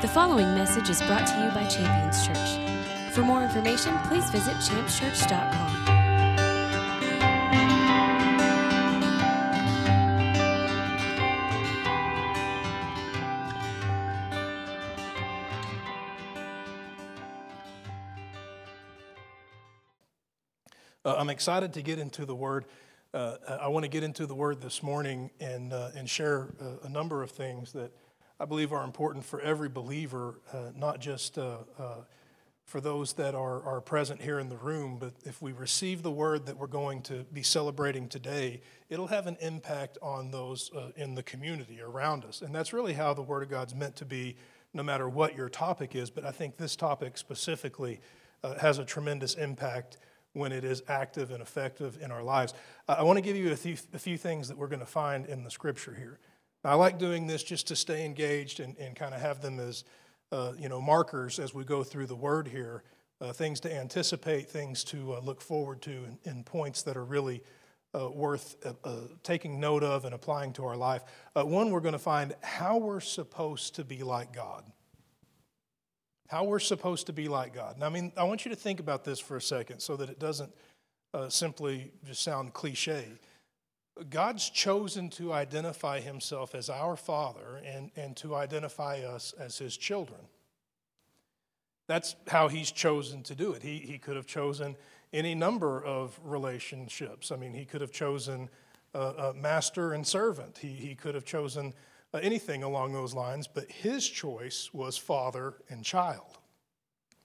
The following message is brought to you by Champions Church. For more information, please visit championschurch.com. Uh, I'm excited to get into the Word. Uh, I want to get into the Word this morning and, uh, and share a, a, number of things that I believe are important for every believer, uh, not just uh, uh, for those that are, are present here in the room, but if we receive the Word that we're going to be celebrating today, it'll have an impact on those in the community around us. And that's really how the Word of God's meant to be, no matter what your topic is. But I think this topic specifically has a tremendous impact when it is active and effective in our lives. I want to give you a few, a few things that we're going to find in the scripture here. I like doing this just to stay engaged and, and kind of have them as uh, you know markers as we go through the word here, uh, things to anticipate, things to uh, look forward to, and, and, points that are really uh, worth uh, uh, taking note of and applying to our life. one, we're going to find how we're supposed to be like God how we're supposed to be like God. Now, I mean, I want you to think about this for a second so that it doesn't simply just sound cliche. God's chosen to identify himself as our Father and, and to identify us as his children. That's how he's chosen to do it. He, he could have chosen any number of relationships. I mean, he could have chosen master and servant, he, he could have chosen uh, anything along those lines, but his choice was father and child.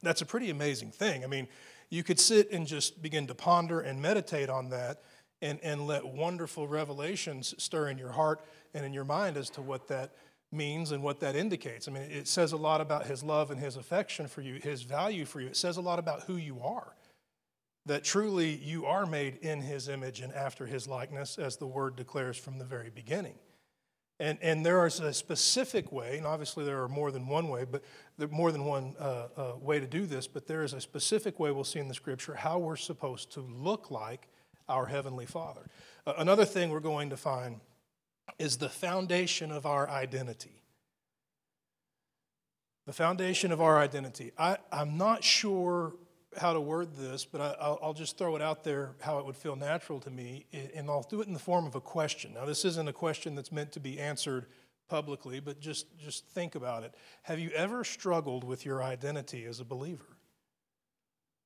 That's a pretty amazing thing. I mean, you could sit and just begin to ponder and meditate on that and, and let wonderful revelations stir in your heart and in your mind as to what that means and what that indicates. I mean, it says a lot about his love and his affection for you, his value for you. It says a lot about who you are. That truly you are made in his image and after his likeness, as the word declares from the very beginning. And, and there is a specific way, and obviously there are more than one way, but more than one uh, uh, way to do this, but there is a specific way we'll see in the scripture how we're supposed to look like our Heavenly Father. Another thing we're going to find is the foundation of our identity. The foundation of our identity. I, I'm not sure how to word this, but I, will just throw it out there how it would feel natural to me, and I'll do it in the form of a question. Now, this isn't a question that's meant to be answered publicly, but just, just think about it. Have you ever struggled with your identity as a believer?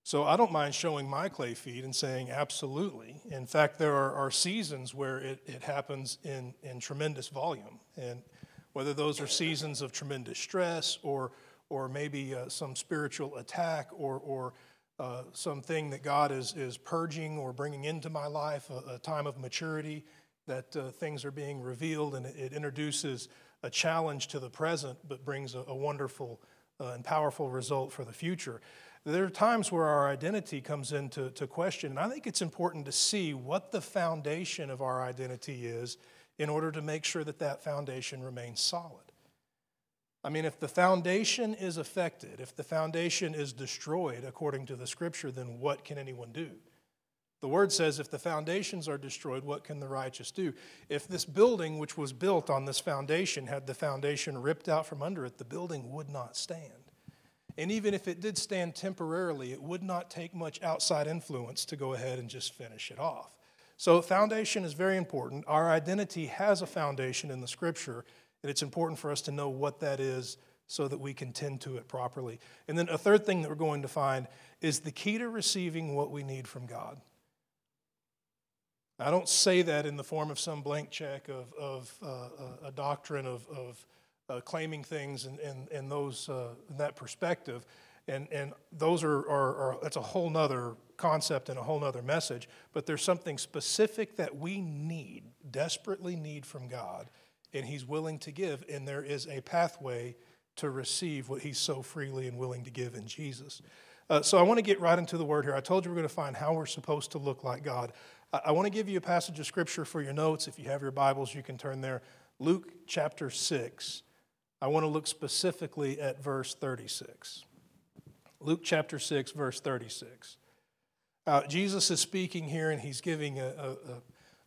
So I don't mind showing my clay feet and saying absolutely. In fact, there are, are seasons where it, it happens in, in tremendous volume. And whether those are seasons of tremendous stress or, or maybe uh, some spiritual attack or, or uh, something that God is, is purging or bringing into my life, a, a time of maturity, that uh, things are being revealed, and it, introduces a challenge to the present, but brings a, a wonderful uh, and powerful result for the future. There are times where our identity comes into to question, and I think it's important to see what the foundation of our identity is in order to make sure that that foundation remains solid. I mean, if the foundation is affected, if the foundation is destroyed according to the scripture, then what can anyone do? The word says, if the foundations are destroyed, what can the righteous do? If this building, which was built on this foundation, had the foundation ripped out from under it, the building would not stand. And even if it did stand temporarily, it would not take much outside influence to go ahead and just finish it off. So, foundation is very important. Our identity has a foundation in the scripture, and it's important for us to know what that is so that we can tend to it properly. And then a third thing that we're going to find is the key to receiving what we need from God. I don't say that in the form of some blank check of, of uh, a doctrine of, of uh, claiming things and, and, and those, uh, in that perspective. And, and those are, are, are, that's a whole nother concept and a whole nother message. But there's something specific that we need, desperately need from God and he's willing to give, and there is a pathway to receive what he's so freely and willing to give in Jesus. Uh, so I want to get right into the word here. I told you we're going to find how we're supposed to look like God. I, I want to give you a passage of scripture for your notes. If you have your Bibles, you can turn there. Luke chapter 6. I want to look specifically at verse 36. Luke chapter 6, verse 36. Uh, Jesus is speaking here, and he's giving a, a,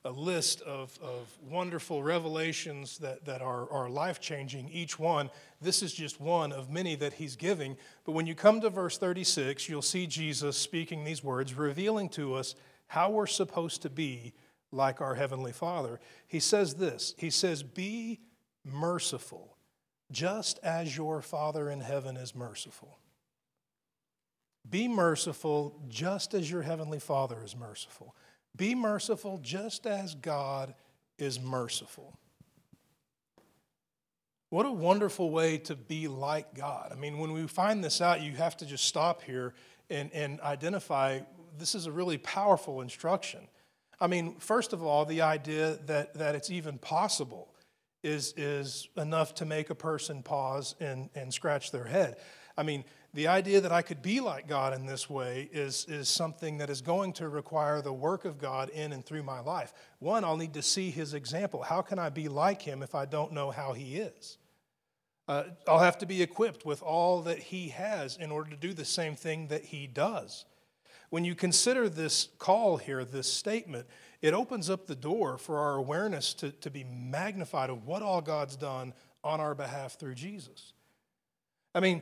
a list of, of wonderful revelations that, that are, are life changing, each one. This is just one of many that he's giving. But when you come to verse 36, you'll see Jesus speaking these words, revealing to us how we're supposed to be like our Heavenly Father. He says this He says, Be merciful, just as your Father in heaven is merciful. Be merciful, just as your Heavenly Father is merciful. Be merciful just as God is merciful. What a wonderful way to be like God. I mean, when we find this out, you have to just stop here and, and identify this is a really powerful instruction. I mean, first of all, the idea that, that it's even possible is, is enough to make a person pause and, and scratch their head. I mean, the idea that I could be like God in this way is, is something that is going to require the work of God in and through my life. One, I'll need to see his example. How can I be like him if I don't know how he is? Uh, I'll have to be equipped with all that he has in order to do the same thing that he does. When you consider this call here, this statement, it opens up the door for our awareness to, to be magnified of what all God's done on our behalf through Jesus. I mean,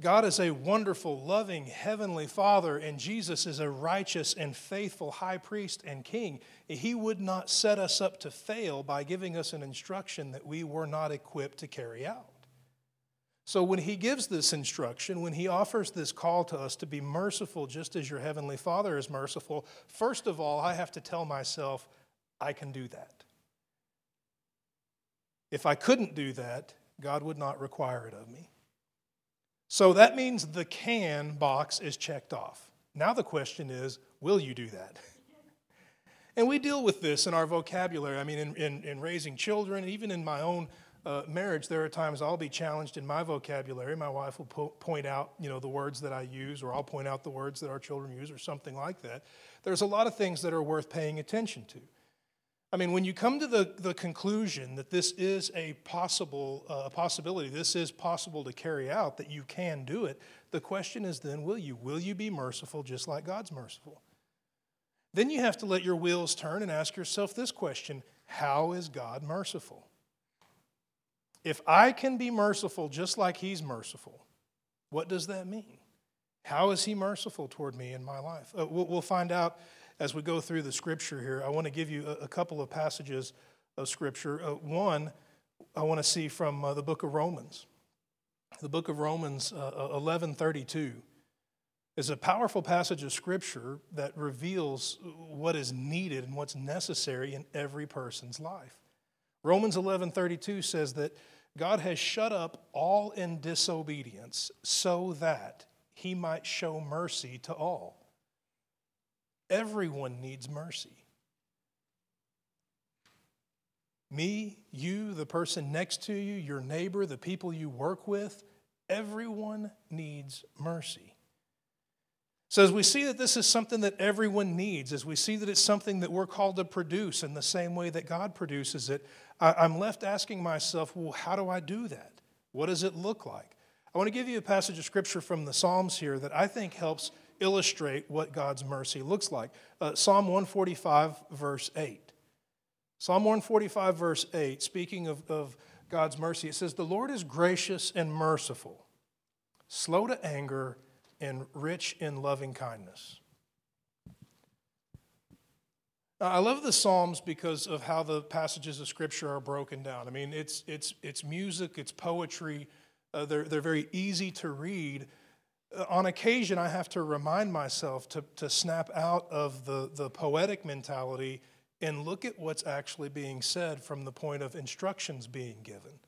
God is a wonderful, loving, heavenly Father, and Jesus is a righteous and faithful high priest and king. He would not set us up to fail by giving us an instruction that we were not equipped to carry out. So, when he gives this instruction, when he offers this call to us to be merciful just as your heavenly Father is merciful, first of all, I have to tell myself, I can do that. If I couldn't do that, God would not require it of me. So that means the can box is checked off. Now the question is will you do that? And we deal with this in our vocabulary. I mean, in, in, in raising children, even in my own uh, marriage, there are times I'll be challenged in my vocabulary. My wife will po- point out, you know, the words that I use, or I'll point out the words that our children use, or something like that. There's a lot of things that are worth paying attention to. I mean, when you come to the, the conclusion that this is a possible uh, possibility, this is possible to carry out, that you can do it, the question is then, will you? Will you be merciful just like God's merciful? Then you have to let your wheels turn and ask yourself this question How is God merciful? If I can be merciful just like He's merciful, what does that mean? How is He merciful toward me in my life? Uh, we'll, we'll find out as we go through the scripture here, I want to give you a, a couple of passages of scripture. Uh, one, I want to see from uh, the book of Romans. The book of Romans, uh, 1132, uh, is a powerful passage of scripture that reveals what is needed and what's necessary in every person's life. Romans 11:32 says that God has shut up all in disobedience so that he might show mercy to all. Everyone needs mercy. Me, you, the person next to you, your neighbor, the people you work with, everyone needs mercy. So, as we see that this is something that everyone needs, as we see that it's something that we're called to produce in the same way that God produces it, I'm left asking myself, well, how do I do that? What does it look like? I want to give you a passage of scripture from the Psalms here that I think helps illustrate what God's mercy looks like. Uh, Psalm 145, verse 8. Psalm 145, verse 8, speaking of, of God's mercy, it says, The Lord is gracious and merciful, slow to anger, and rich in loving kindness. I love the Psalms because of how the passages of Scripture are broken down. I mean, it's, it's, it's music, it's poetry, uh, they're, they're very easy to read, on occasion, I have to remind myself to, to snap out of the, the poetic mentality and look at what's actually being said from the point of instructions being given.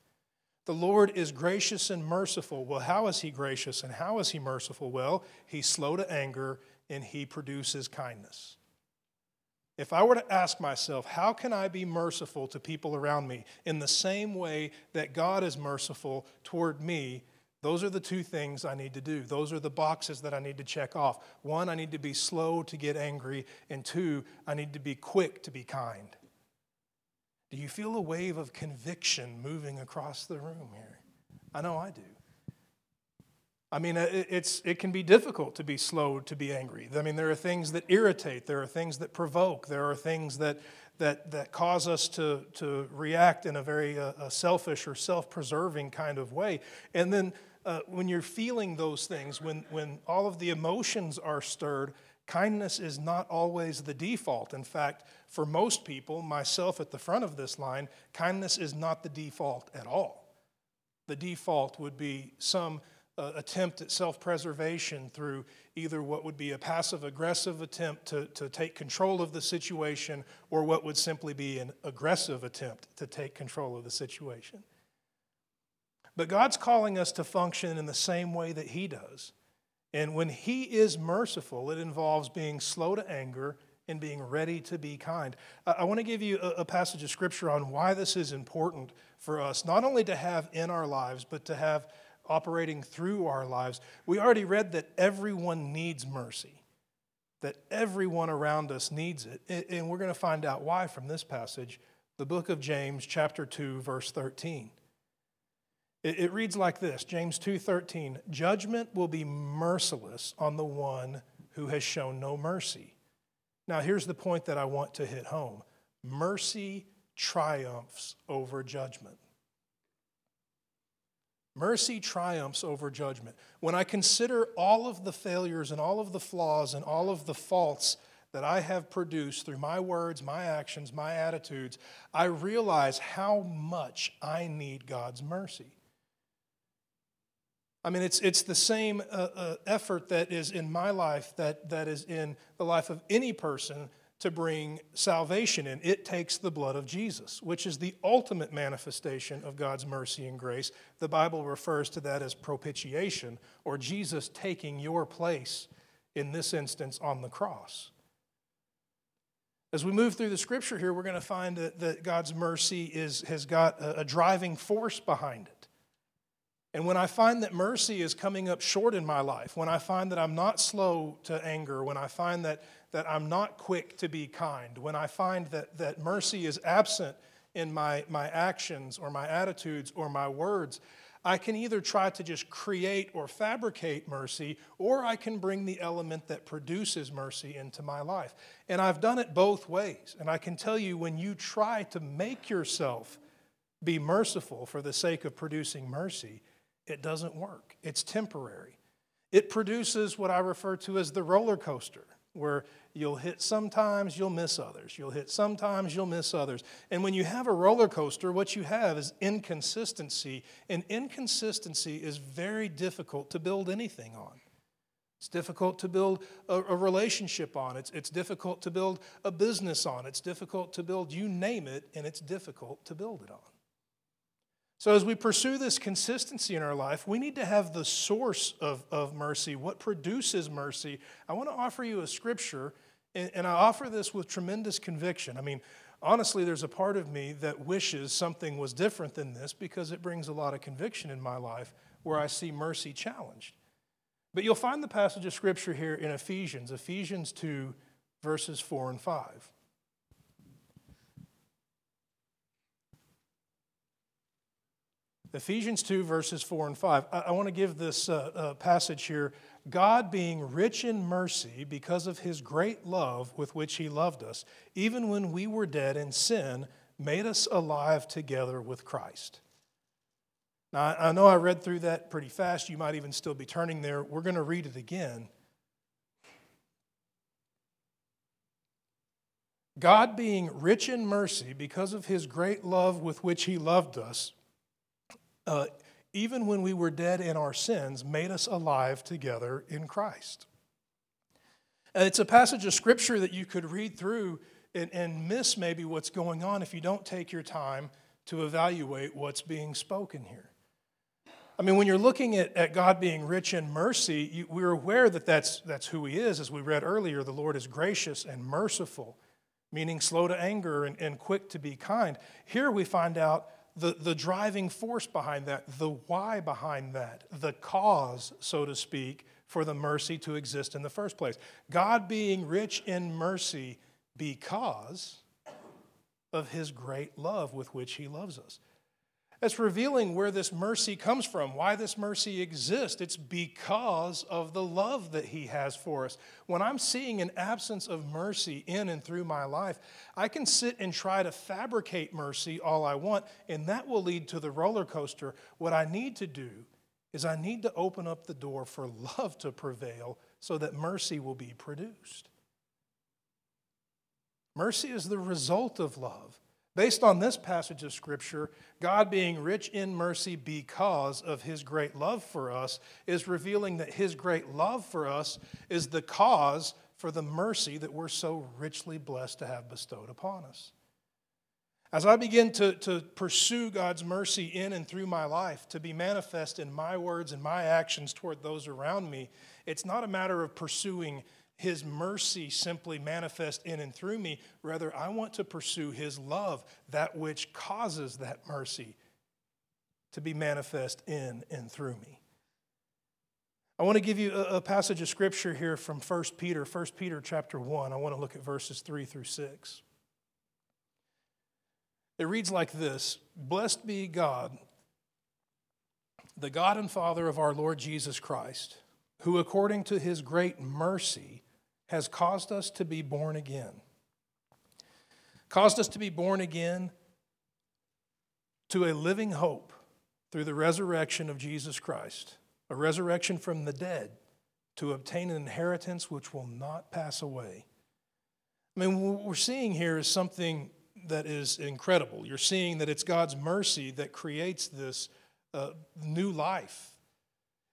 The Lord is gracious and merciful. Well, how is He gracious and how is He merciful? Well, He's slow to anger and He produces kindness. If I were to ask myself, how can I be merciful to people around me in the same way that God is merciful toward me? Those are the two things I need to do. Those are the boxes that I need to check off. One, I need to be slow to get angry, and two, I need to be quick to be kind. Do you feel a wave of conviction moving across the room here? I know I do. I mean, it's, it can be difficult to be slow to be angry. I mean, there are things that irritate, there are things that provoke, there are things that, that, that cause us to, to react in a very uh, a selfish or self preserving kind of way. And then uh, when you're feeling those things, when, when all of the emotions are stirred, kindness is not always the default. In fact, for most people, myself at the front of this line, kindness is not the default at all. The default would be some uh, attempt at self preservation through either what would be a passive aggressive attempt to, to take control of the situation or what would simply be an aggressive attempt to take control of the situation. But God's calling us to function in the same way that He does. And when He is merciful, it involves being slow to anger and being ready to be kind. I want to give you a passage of scripture on why this is important for us, not only to have in our lives, but to have operating through our lives. We already read that everyone needs mercy, that everyone around us needs it. And we're going to find out why from this passage, the book of James, chapter 2, verse 13. It, reads like this James 2:13, judgment will be merciless on the one who has shown no mercy. Now here's the point that I want to hit home. Mercy triumphs over judgment. Mercy triumphs over judgment. When I consider all of the failures and all of the flaws and all of the faults that I have produced through my words, my actions, my attitudes, I realize how much I need God's mercy. I mean, it's, it's the same uh, uh, effort that is in my life that, that is in the life of any person to bring salvation in. It takes the blood of Jesus, which is the ultimate manifestation of God's mercy and grace. The Bible refers to that as propitiation, or Jesus taking your place, in this instance, on the cross. As we move through the scripture here, we're going to find that, that God's mercy is, has got a, a driving force behind it. And when I find that mercy is coming up short in my life, when I find that I'm not slow to anger, when I find that that I'm not quick to be kind, when I find that, that mercy is absent in my, my actions or my attitudes or my words, I can either try to just create or fabricate mercy, or I can bring the element that produces mercy into my life. And I've done it both ways. And I can tell you when you try to make yourself be merciful for the sake of producing mercy, it doesn't work. It's temporary. It produces what I refer to as the roller coaster where you'll hit sometimes, you'll miss others. You'll hit sometimes, you'll miss others. And when you have a roller coaster, what you have is inconsistency. And inconsistency is very difficult to build anything on. It's difficult to build a, a, relationship on. It's, it's difficult to build a business on. It's difficult to build, you name it, and it's difficult to build it on. So, as we pursue this consistency in our life, we need to have the source of, of mercy, what produces mercy. I want to offer you a scripture, and, and I offer this with tremendous conviction. I mean, honestly, there's a part of me that wishes something was different than this because it brings a lot of conviction in my life where I see mercy challenged. But you'll find the passage of scripture here in Ephesians, Ephesians 2, verses 4 and 5. Ephesians 2, verses 4 and 5. I, I want to give this uh, uh, passage here. God, being rich in mercy because of his great love with which he loved us, even when we were dead in sin, made us alive together with Christ. Now, I know I read through that pretty fast. You might even still be turning there. We're going to read it again. God, being rich in mercy because of his great love with which he loved us, uh, even when we were dead in our sins, made us alive together in Christ. It's a passage of scripture that you could read through and, and miss maybe what's going on if you don't take your time to evaluate what's being spoken here. I mean, when you're looking at, at God being rich in mercy, you, we're aware that that's, that's who He is. As we read earlier, the Lord is gracious and merciful, meaning slow to anger and, and quick to be kind. Here we find out the, the driving force behind that, the why behind that, the cause, so to speak, for the mercy to exist in the first place. God being rich in mercy because of his great love with which he loves us. That's revealing where this mercy comes from, why this mercy exists. It's because of the love that He has for us. When I'm seeing an absence of mercy in and through my life, I can sit and try to fabricate mercy all I want, and that will lead to the roller coaster. What I need to do is I need to open up the door for love to prevail so that mercy will be produced. Mercy is the result of love. Based on this passage of Scripture, God being rich in mercy because of his great love for us is revealing that his great love for us is the cause for the mercy that we're so richly blessed to have bestowed upon us. As I begin to, to pursue God's mercy in and through my life, to be manifest in my words and my actions toward those around me, it's not a matter of pursuing his mercy simply manifest in and through me. Rather, I want to pursue his love, that which causes that mercy to be manifest in and through me. I want to give you a, passage of scripture here from 1 Peter, 1 Peter chapter 1. I want to look at verses 3 through 6. It reads like this Blessed be God, the God and Father of our Lord Jesus Christ, who according to his great mercy has caused us to be born again. Caused us to be born again to a living hope through the resurrection of Jesus Christ, a resurrection from the dead to obtain an inheritance which will not pass away. I mean, what we're seeing here is something that is incredible. You're seeing that it's God's mercy that creates this uh, new life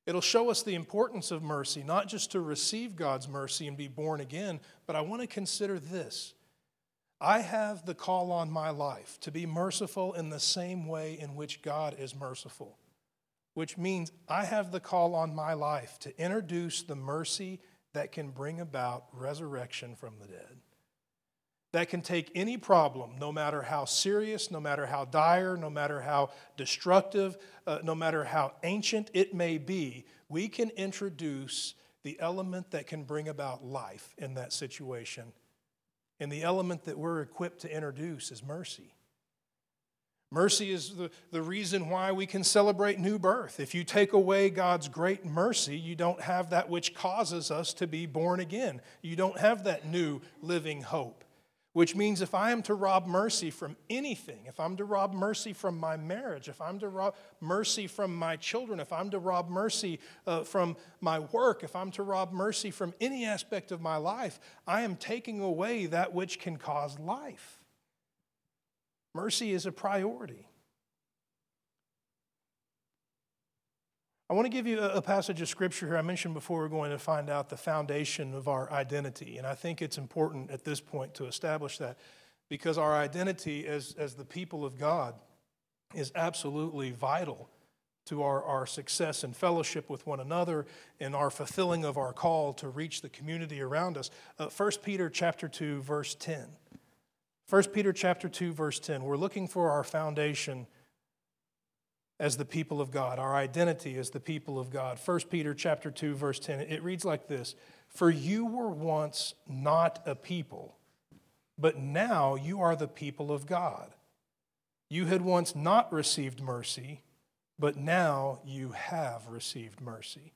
It'll show us the importance of mercy, not just to receive God's mercy and be born again, but I want to consider this. I have the call on my life to be merciful in the same way in which God is merciful, which means I have the call on my life to introduce the mercy that can bring about resurrection from the dead that can take any problem, no matter how serious, no matter how dire, no matter how destructive, uh, no matter how ancient it may be, we can introduce the element that can bring about life in that situation. And the element that we're equipped to introduce is mercy. Mercy is the, the reason why we can celebrate new birth. If you take away God's great mercy, you don't have that which causes us to be born again. You don't have that new living hope. Which means if I am to rob mercy from anything, if I'm to rob mercy from my marriage, if I'm to rob mercy from my children, if I'm to rob mercy uh, from my work, if I'm to rob mercy from any aspect of my life, I am taking away that which can cause life. Mercy is a priority. I want to give you a passage of scripture here I mentioned before we're going to find out the foundation of our identity. And I think it's important at this point to establish that because our identity as, as the people of God is absolutely vital to our, our success and fellowship with one another and our fulfilling of our call to reach the community around us. Uh, 1 Peter chapter 2, verse 10. 1 Peter chapter 2, verse 10. We're looking for our foundation as the people of God, our identity as the people of God. 1 Peter chapter 2 verse 10. It reads like this: "For you were once not a people, but now you are the people of God. You had once not received mercy, but now you have received mercy."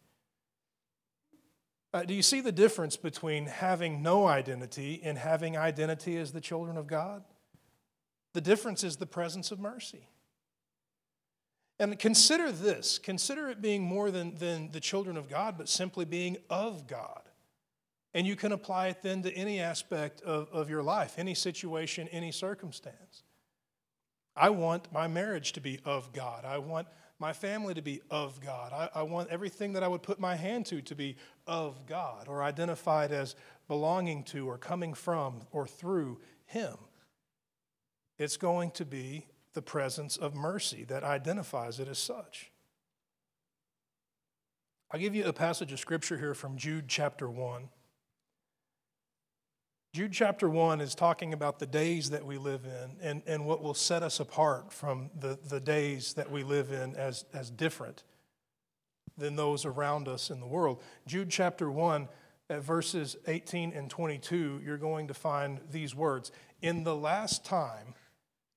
Uh, do you see the difference between having no identity and having identity as the children of God? The difference is the presence of mercy. And consider this consider it being more than, than the children of God, but simply being of God. And you can apply it then to any aspect of, of your life, any situation, any circumstance. I want my marriage to be of God. I want my family to be of God. I, I, want everything that I would put my hand to to be of God or identified as belonging to or coming from or through Him. It's going to be the presence of mercy that identifies it as such. I'll give you a passage of scripture here from Jude chapter 1. Jude chapter 1 is talking about the days that we live in and, and what will set us apart from the, the days that we live in as, as different than those around us in the world. Jude chapter 1, at verses 18 and 22, you're going to find these words In the last time,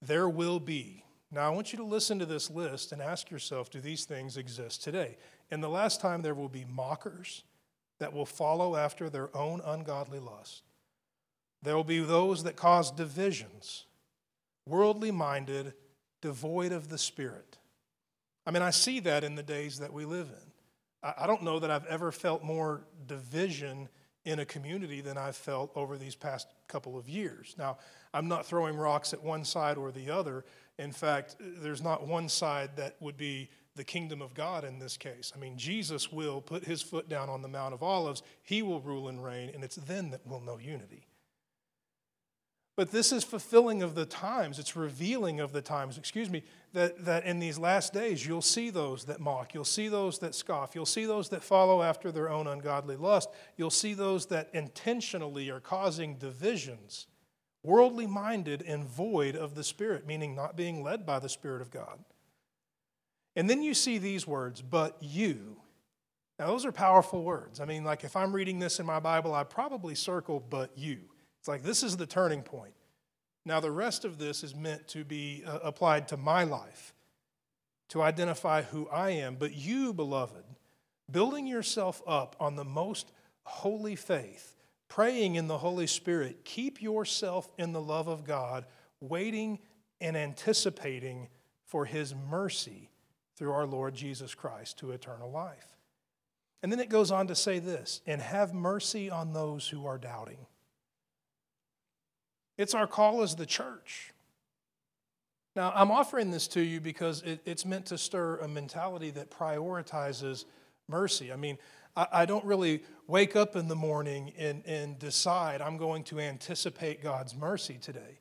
there will be Now, I want you to listen to this list and ask yourself do these things exist today? And the last time there will be mockers that will follow after their own ungodly lust. There will be those that cause divisions, worldly minded, devoid of the Spirit. I mean, I see that in the days that we live in. I don't know that I've ever felt more division in a community than I've felt over these past couple of years. Now, I'm not throwing rocks at one side or the other. In fact, there's not one side that would be the kingdom of God in this case. I mean, Jesus will put his foot down on the Mount of Olives, he will rule and reign, and it's then that we'll know unity. But this is fulfilling of the times, it's revealing of the times, excuse me, that, that in these last days you'll see those that mock, you'll see those that scoff, you'll see those that follow after their own ungodly lust, you'll see those that intentionally are causing divisions, worldly minded and void of the Spirit, meaning not being led by the Spirit of God. And then you see these words, but you. Now, those are powerful words. I mean, like if I'm reading this in my Bible, I probably circle, but you. It's like this is the turning point. Now, the rest of this is meant to be uh, applied to my life, to identify who I am. But you, beloved, building yourself up on the most holy faith, praying in the Holy Spirit, keep yourself in the love of God, waiting and anticipating for his mercy through our Lord Jesus Christ to eternal life. And then it goes on to say this and have mercy on those who are doubting. It's our call as the church. Now, I'm offering this to you because it, it's meant to stir a mentality that prioritizes mercy. I mean, I, I don't really wake up in the morning and, and decide I'm going to anticipate God's mercy today.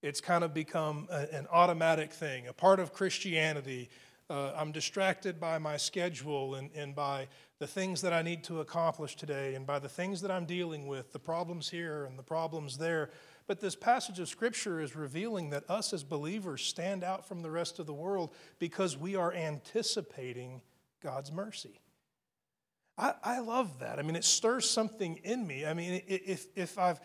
It's kind of become a, an automatic thing, a part of Christianity. Uh, I'm distracted by my schedule and, and by the things that I need to accomplish today and by the things that I'm dealing with, the problems here and the problems there. But this passage of Scripture is revealing that us as believers stand out from the rest of the world because we are anticipating God's mercy. I, I love that. I mean, it stirs something in me. I mean, if, if I've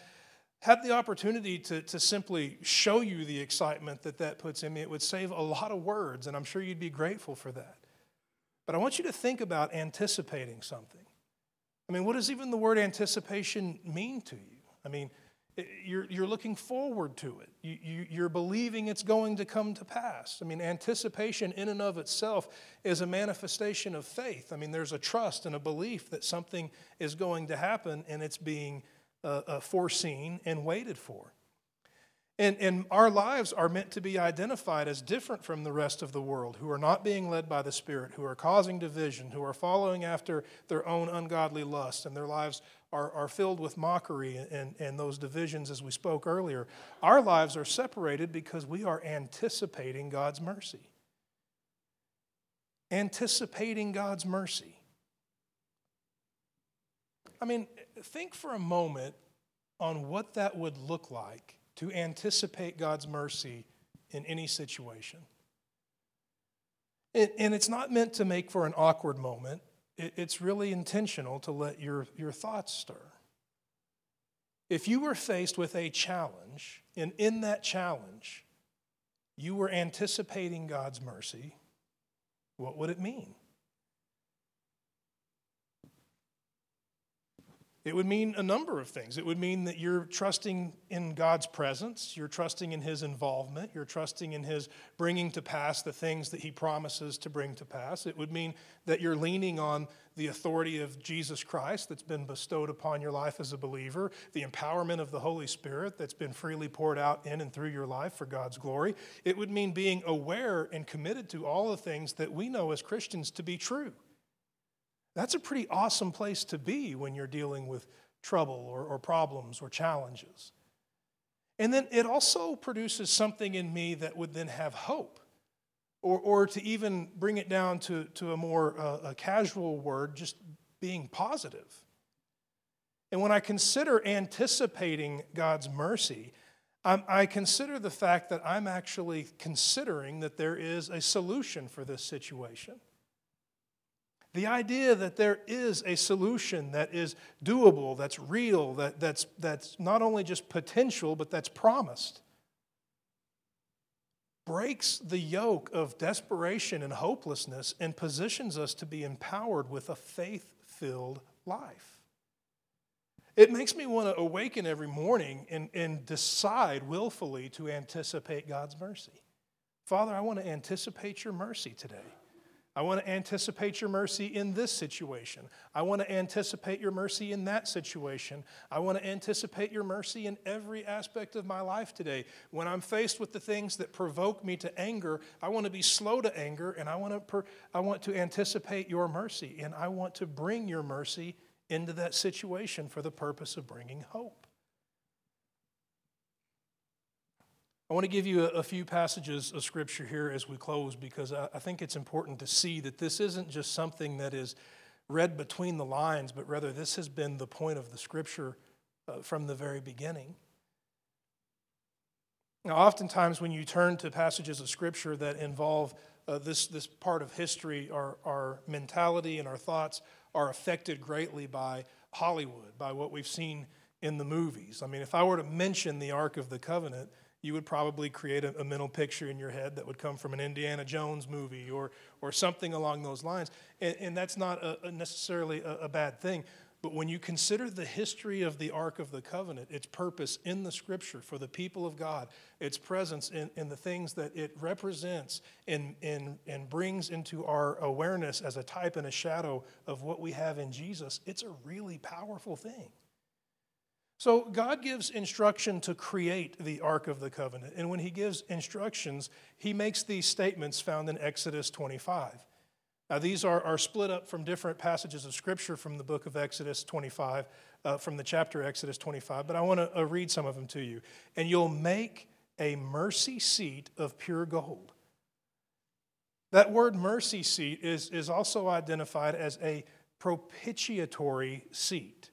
had the opportunity to, to simply show you the excitement that that puts in me, it would save a lot of words, and I'm sure you'd be grateful for that. But I want you to think about anticipating something. I mean, what does even the word anticipation mean to you? I mean, you're, you're looking forward to it. You, you, you're believing it's going to come to pass. I mean, anticipation in and of itself is a manifestation of faith. I mean, there's a trust and a belief that something is going to happen and it's being uh, uh, foreseen and waited for. And, and our lives are meant to be identified as different from the rest of the world who are not being led by the Spirit, who are causing division, who are following after their own ungodly lust, and their lives are, are filled with mockery and, and those divisions, as we spoke earlier. Our lives are separated because we are anticipating God's mercy. Anticipating God's mercy. I mean, think for a moment on what that would look like to anticipate God's mercy in any situation. and it's not meant to make for an awkward moment, it's really intentional to let your, your thoughts stir. If you were faced with a challenge, and in that challenge, you were anticipating God's mercy, what would it mean? It would mean a number of things. It would mean that you're trusting in God's presence, you're trusting in His involvement, you're trusting in His bringing to pass the things that He promises to bring to pass. It would mean that you're leaning on the authority of Jesus Christ that's been bestowed upon your life as a believer, the empowerment of the Holy Spirit that's been freely poured out in and through your life for God's glory. It would mean being aware and committed to all the things that we know as Christians to be true. That's a pretty awesome place to be when you're dealing with trouble or, or problems or challenges. And then it also produces something in me that would then have hope. Or, or to even bring it down to, to a more uh, a casual word, just being positive. And when I consider anticipating God's mercy, I'm, I consider the fact that I'm actually considering that there is a solution for this situation. The idea that there is a solution that is doable, that's real, that, that's, that's not only just potential, but that's promised. breaks the yoke of desperation and hopelessness and positions us to be empowered with a faith filled life. It makes me want to awaken every morning and, and decide willfully to anticipate God's mercy. Father, I want to anticipate your mercy today. I want to anticipate your mercy in this situation. I want to anticipate your mercy in that situation. I want to anticipate your mercy in every aspect of my life today. When I'm faced with the things that provoke me to anger, I want to be slow to anger and I want to, per, I want to anticipate your mercy and I want to bring your mercy into that situation for the purpose of bringing hope. I want to give you a, a, few passages of scripture here as we close because I, I think it's important to see that this isn't just something that is read between the lines, but rather this has been the point of the scripture uh, from the very beginning. Now, oftentimes when you turn to passages of scripture that involve uh, this, this part of history, our, our mentality and our thoughts are affected greatly by Hollywood, by what we've seen in the movies. I mean, if I were to mention the Ark of the Covenant, you would probably create a, a, mental picture in your head that would come from an Indiana Jones movie or, or something along those lines. And, and that's not a, a necessarily a, a bad thing. But when you consider the history of the Ark of the Covenant, its purpose in the Scripture for the people of God, its presence in, in the things that it represents and, and, and brings into our awareness as a type and a shadow of what we have in Jesus, it's a really powerful thing. So God gives instruction to create the Ark of the Covenant. And when he gives instructions, he makes these statements found in Exodus 25. Now, these are, are split up from different passages of Scripture from the book of Exodus 25, uh, from the chapter Exodus 25, but I want to uh, read some of them to you. And you'll make a mercy seat of pure gold. That word mercy seat is, is also identified as a propitiatory seat.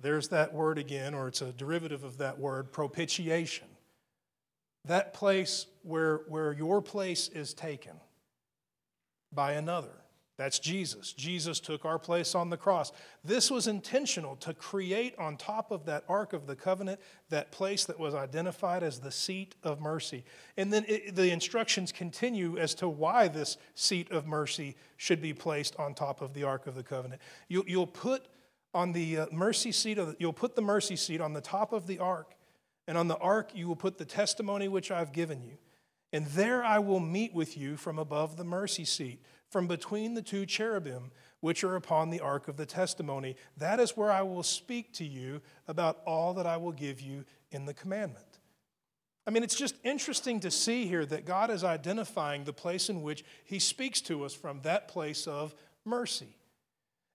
There's that word again, or it's a derivative of that word, propitiation. That place where, where your place is taken by another. That's Jesus. Jesus took our place on the cross. This was intentional to create on top of that Ark of the Covenant that place that was identified as the seat of mercy. And then it, the instructions continue as to why this seat of mercy should be placed on top of the Ark of the Covenant. You, will put on the uh, mercy seat, the, you'll put the mercy seat on the top of the ark, and on the ark you will put the testimony which I've given you. And there I will meet with you from above the mercy seat, from between the two cherubim which are upon the ark of the testimony. That is where I will speak to you about all that I will give you in the commandment. I mean, it's just interesting to see here that God is identifying the place in which He speaks to us from that place of mercy.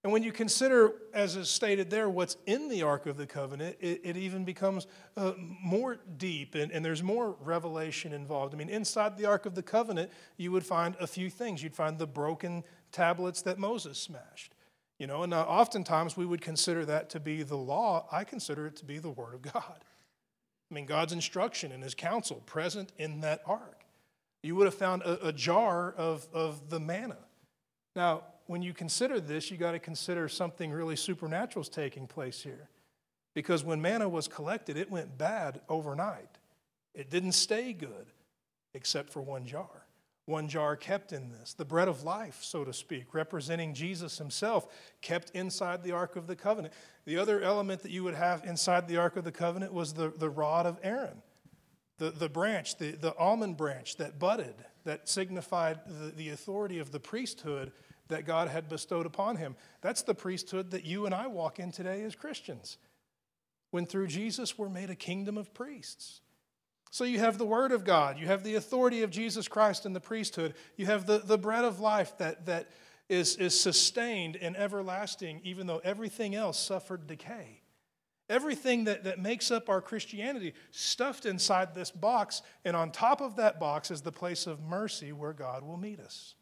And when you consider, as is stated there, what's in the Ark of the Covenant, it, it even becomes uh, more deep and, and, there's more revelation involved. I mean, inside the Ark of the Covenant, you would find a few things. You'd find the broken tablets that Moses smashed. You know, and uh, oftentimes we would consider that to be the law. I consider it to be the Word of God. I mean, God's instruction and His counsel present in that ark. You would have found a, a jar of, of the manna. Now, when you consider this, you got to consider something really supernatural is taking place here. Because when manna was collected, it went bad overnight. It didn't stay good, except for one jar. One jar kept in this. The bread of life, so to speak, representing Jesus himself, kept inside the Ark of the Covenant. The other element that you would have inside the Ark of the Covenant was the, the rod of Aaron, the, the branch, the, the almond branch that budded, that signified the, the authority of the priesthood that God had bestowed upon him. That's the priesthood that you and I walk in today as Christians. When through Jesus we're made a kingdom of priests. So you have the Word of God, you have the authority of Jesus Christ in the priesthood, you have the, the bread of life that, that is, is sustained and everlasting, even though everything else suffered decay. Everything that, that makes up our Christianity stuffed inside this box, and on top of that box is the place of mercy where God will meet us.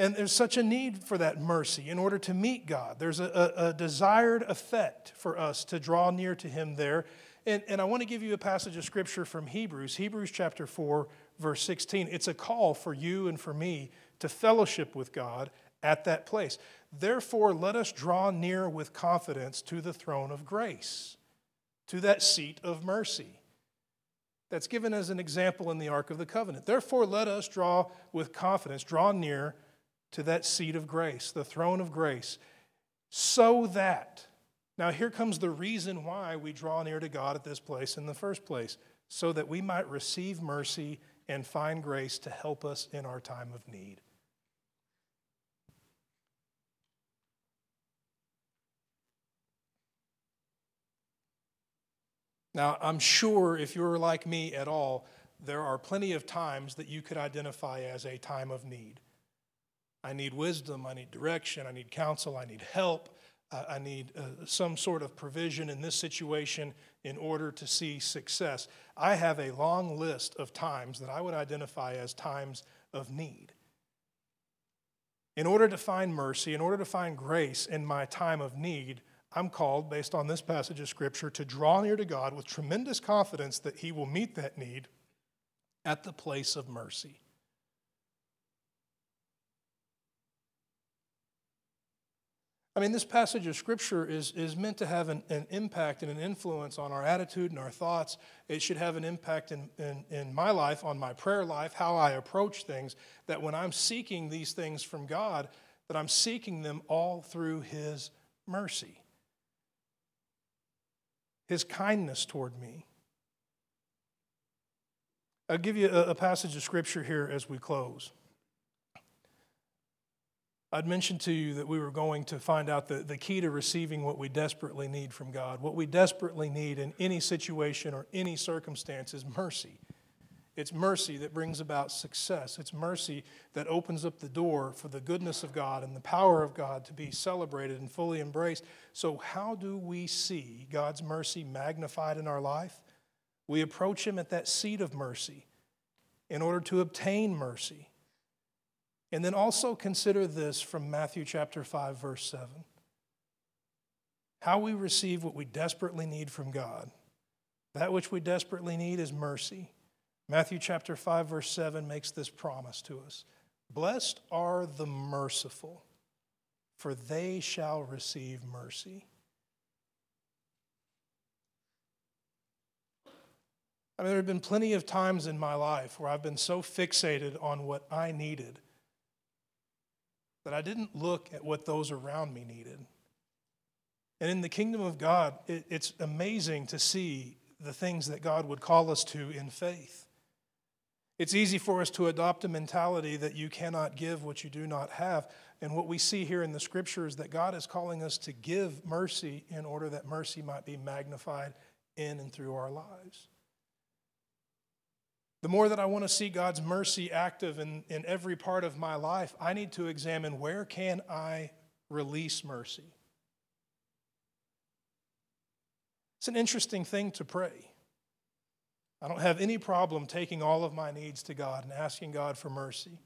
And there's such a need for that mercy in order to meet God. There's a, a, a, desired effect for us to draw near to Him there. And, and I want to give you a passage of scripture from Hebrews, Hebrews chapter 4, verse 16. It's a call for you and for me to fellowship with God at that place. Therefore, let us draw near with confidence to the throne of grace, to that seat of mercy that's given as an example in the Ark of the Covenant. Therefore, let us draw with confidence, draw near to that seat of grace, the throne of grace, so that, now here comes the reason why we draw near to God at this place in the first place, so that we might receive mercy and find grace to help us in our time of need. Now, I'm sure if you're like me at all, there are plenty of times that you could identify as a time of need. I need wisdom, I need direction, I need counsel, I need help, uh, I need uh, some sort of provision in this situation in order to see success. I have a long list of times that I would identify as times of need. In order to find mercy, in order to find grace in my time of need, I'm called, based on this passage of Scripture, to draw near to God with tremendous confidence that He will meet that need at the place of mercy. I mean, this passage of Scripture is, is meant to have an, an impact and an influence on our attitude and our thoughts. It should have an impact in, in, in my life, on my prayer life, how I approach things, that when I'm seeking these things from God, that I'm seeking them all through His mercy his kindness toward me. I'll give you a, a passage of scripture here as we close. I'd mentioned to you that we were going to find out the, the key to receiving what we desperately need from God. What we desperately need in any situation or any circumstance is mercy. It's mercy that brings about success. It's mercy that opens up the door for the goodness of God and the power of God to be celebrated and fully embraced. So, how do we see God's mercy magnified in our life? We approach Him at that seat of mercy in order to obtain mercy. And then also consider this from Matthew chapter 5, verse 7. How we receive what we desperately need from God. That which we desperately need is mercy. Matthew chapter 5, verse 7 makes this promise to us Blessed are the merciful, for they shall receive mercy. I mean, there have been plenty of times in my life where I've been so fixated on what I needed that I didn't look at what those around me needed. And in the kingdom of God, it, it's amazing to see the things that God would call us to in faith. It's easy for us to adopt a mentality that you cannot give what you do not have. And what we see here in the scripture is that God is calling us to give mercy in order that mercy might be magnified in and through our lives. The more that I want to see God's mercy active in, in every part of my life, I need to examine where can I release mercy? It's an interesting thing to pray. I don't have any problem taking all of my needs to God and asking God for mercy.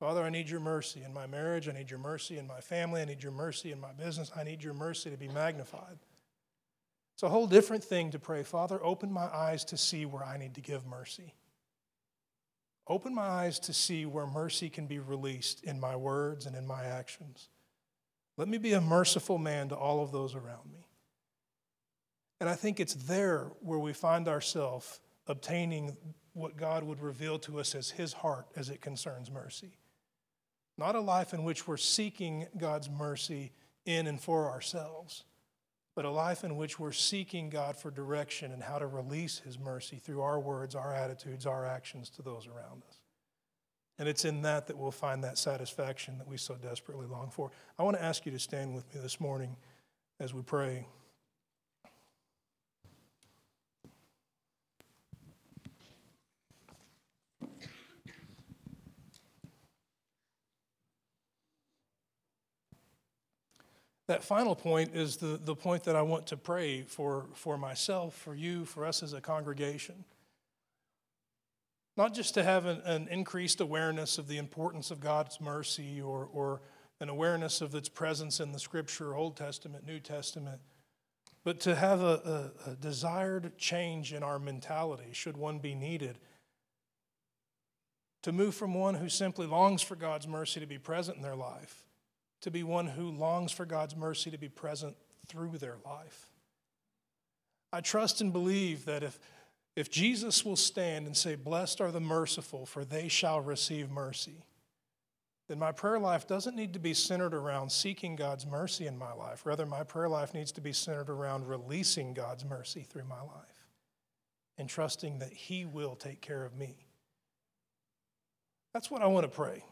Father, I need your mercy in my marriage. I need your mercy in my family. I need your mercy in my business. I need your mercy to be magnified. It's a whole different thing to pray, Father, open my eyes to see where I need to give mercy. Open my eyes to see where mercy can be released in my words and in my actions. Let me be a merciful man to all of those around me. And I think it's there where we find ourselves obtaining what God would reveal to us as His heart as it concerns mercy. Not a life in which we're seeking God's mercy in and for ourselves, but a life in which we're seeking God for direction and how to release His mercy through our words, our attitudes, our actions to those around us. And it's in that that we'll find that satisfaction that we so desperately long for. I want to ask you to stand with me this morning as we pray. That final point is the, the point that I want to pray for, for myself, for you, for us as a congregation. Not just to have an, an increased awareness of the importance of God's mercy or, or an awareness of its presence in the Scripture, Old Testament, New Testament, but to have a, a, a desired change in our mentality, should one be needed. To move from one who simply longs for God's mercy to be present in their life to be one who longs for God's mercy to be present through their life. I trust and believe that if, if Jesus will stand and say, Blessed are the merciful, for they shall receive mercy, then my prayer life doesn't need to be centered around seeking God's mercy in my life. Rather, my prayer life needs to be centered around releasing God's mercy through my life and trusting that He will take care of me. That's what I want to pray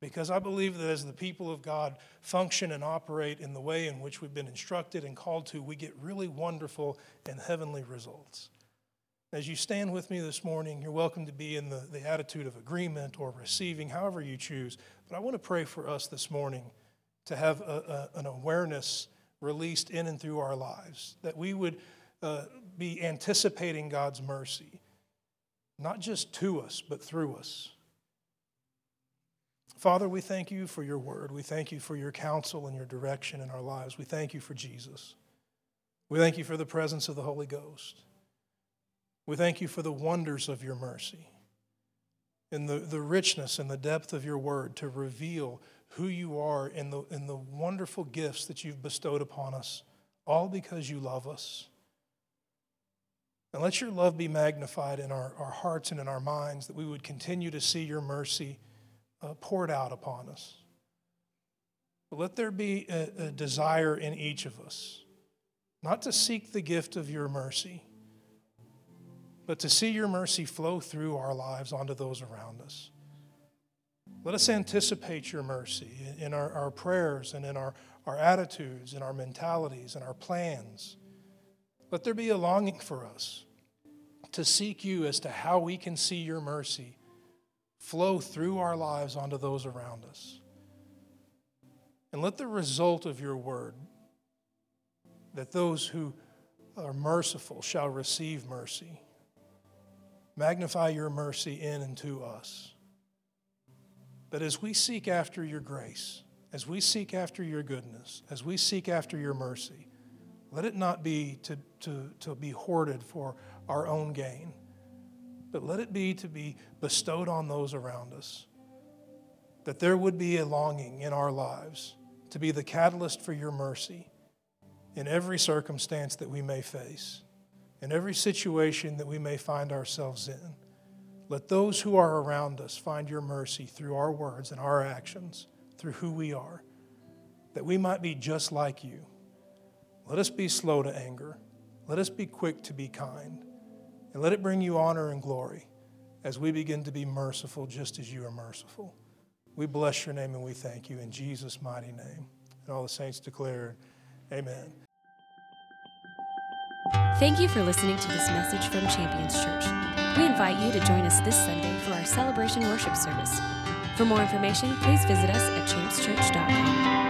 because I believe that as the people of God function and operate in the way in which we've been instructed and called to, we get really wonderful and heavenly results. As you stand with me this morning, you're welcome to be in the, the attitude of agreement or receiving, however you choose. But I want to pray for us this morning to have a, a, an awareness released in and through our lives, that we would uh, be anticipating God's mercy, not just to us, but through us. Father, we thank you for your word. We thank you for your counsel and your direction in our lives. We thank you for Jesus. We thank you for the presence of the Holy Ghost. We thank you for the wonders of your mercy and the, the richness and the depth of your word to reveal who you are and the, and the wonderful gifts that you've bestowed upon us, all because you love us. And let your love be magnified in our, our hearts and in our minds, that we would continue to see your mercy uh, poured out upon us. But let there be a, a desire in each of us, not to seek the gift of your mercy but to see your mercy flow through our lives onto those around us. Let us anticipate your mercy in our, our prayers and in our, our attitudes and our mentalities and our plans. Let there be a longing for us to seek you as to how we can see your mercy flow through our lives onto those around us. And let the result of your word, that those who are merciful shall receive mercy, Magnify your mercy in and to us. But as we seek after your grace, as we seek after your goodness, as we seek after your mercy, let it not be to, to, to be hoarded for our own gain, but let it be to be bestowed on those around us. That there would be a longing in our lives to be the catalyst for your mercy in every circumstance that we may face in every situation that we may find ourselves in. Let those who are around us find your mercy through our words and our actions, through who we are, that we might be just like you. Let us be slow to anger. Let us be quick to be kind. And let it bring you honor and glory as we begin to be merciful just as you are merciful. We bless your name and we thank you in Jesus' mighty name. And all the saints declare, Amen. Thank you for listening to this message from Champions Church. We invite you to join us this Sunday for our celebration worship service. For more information, please visit us at championschurch.com.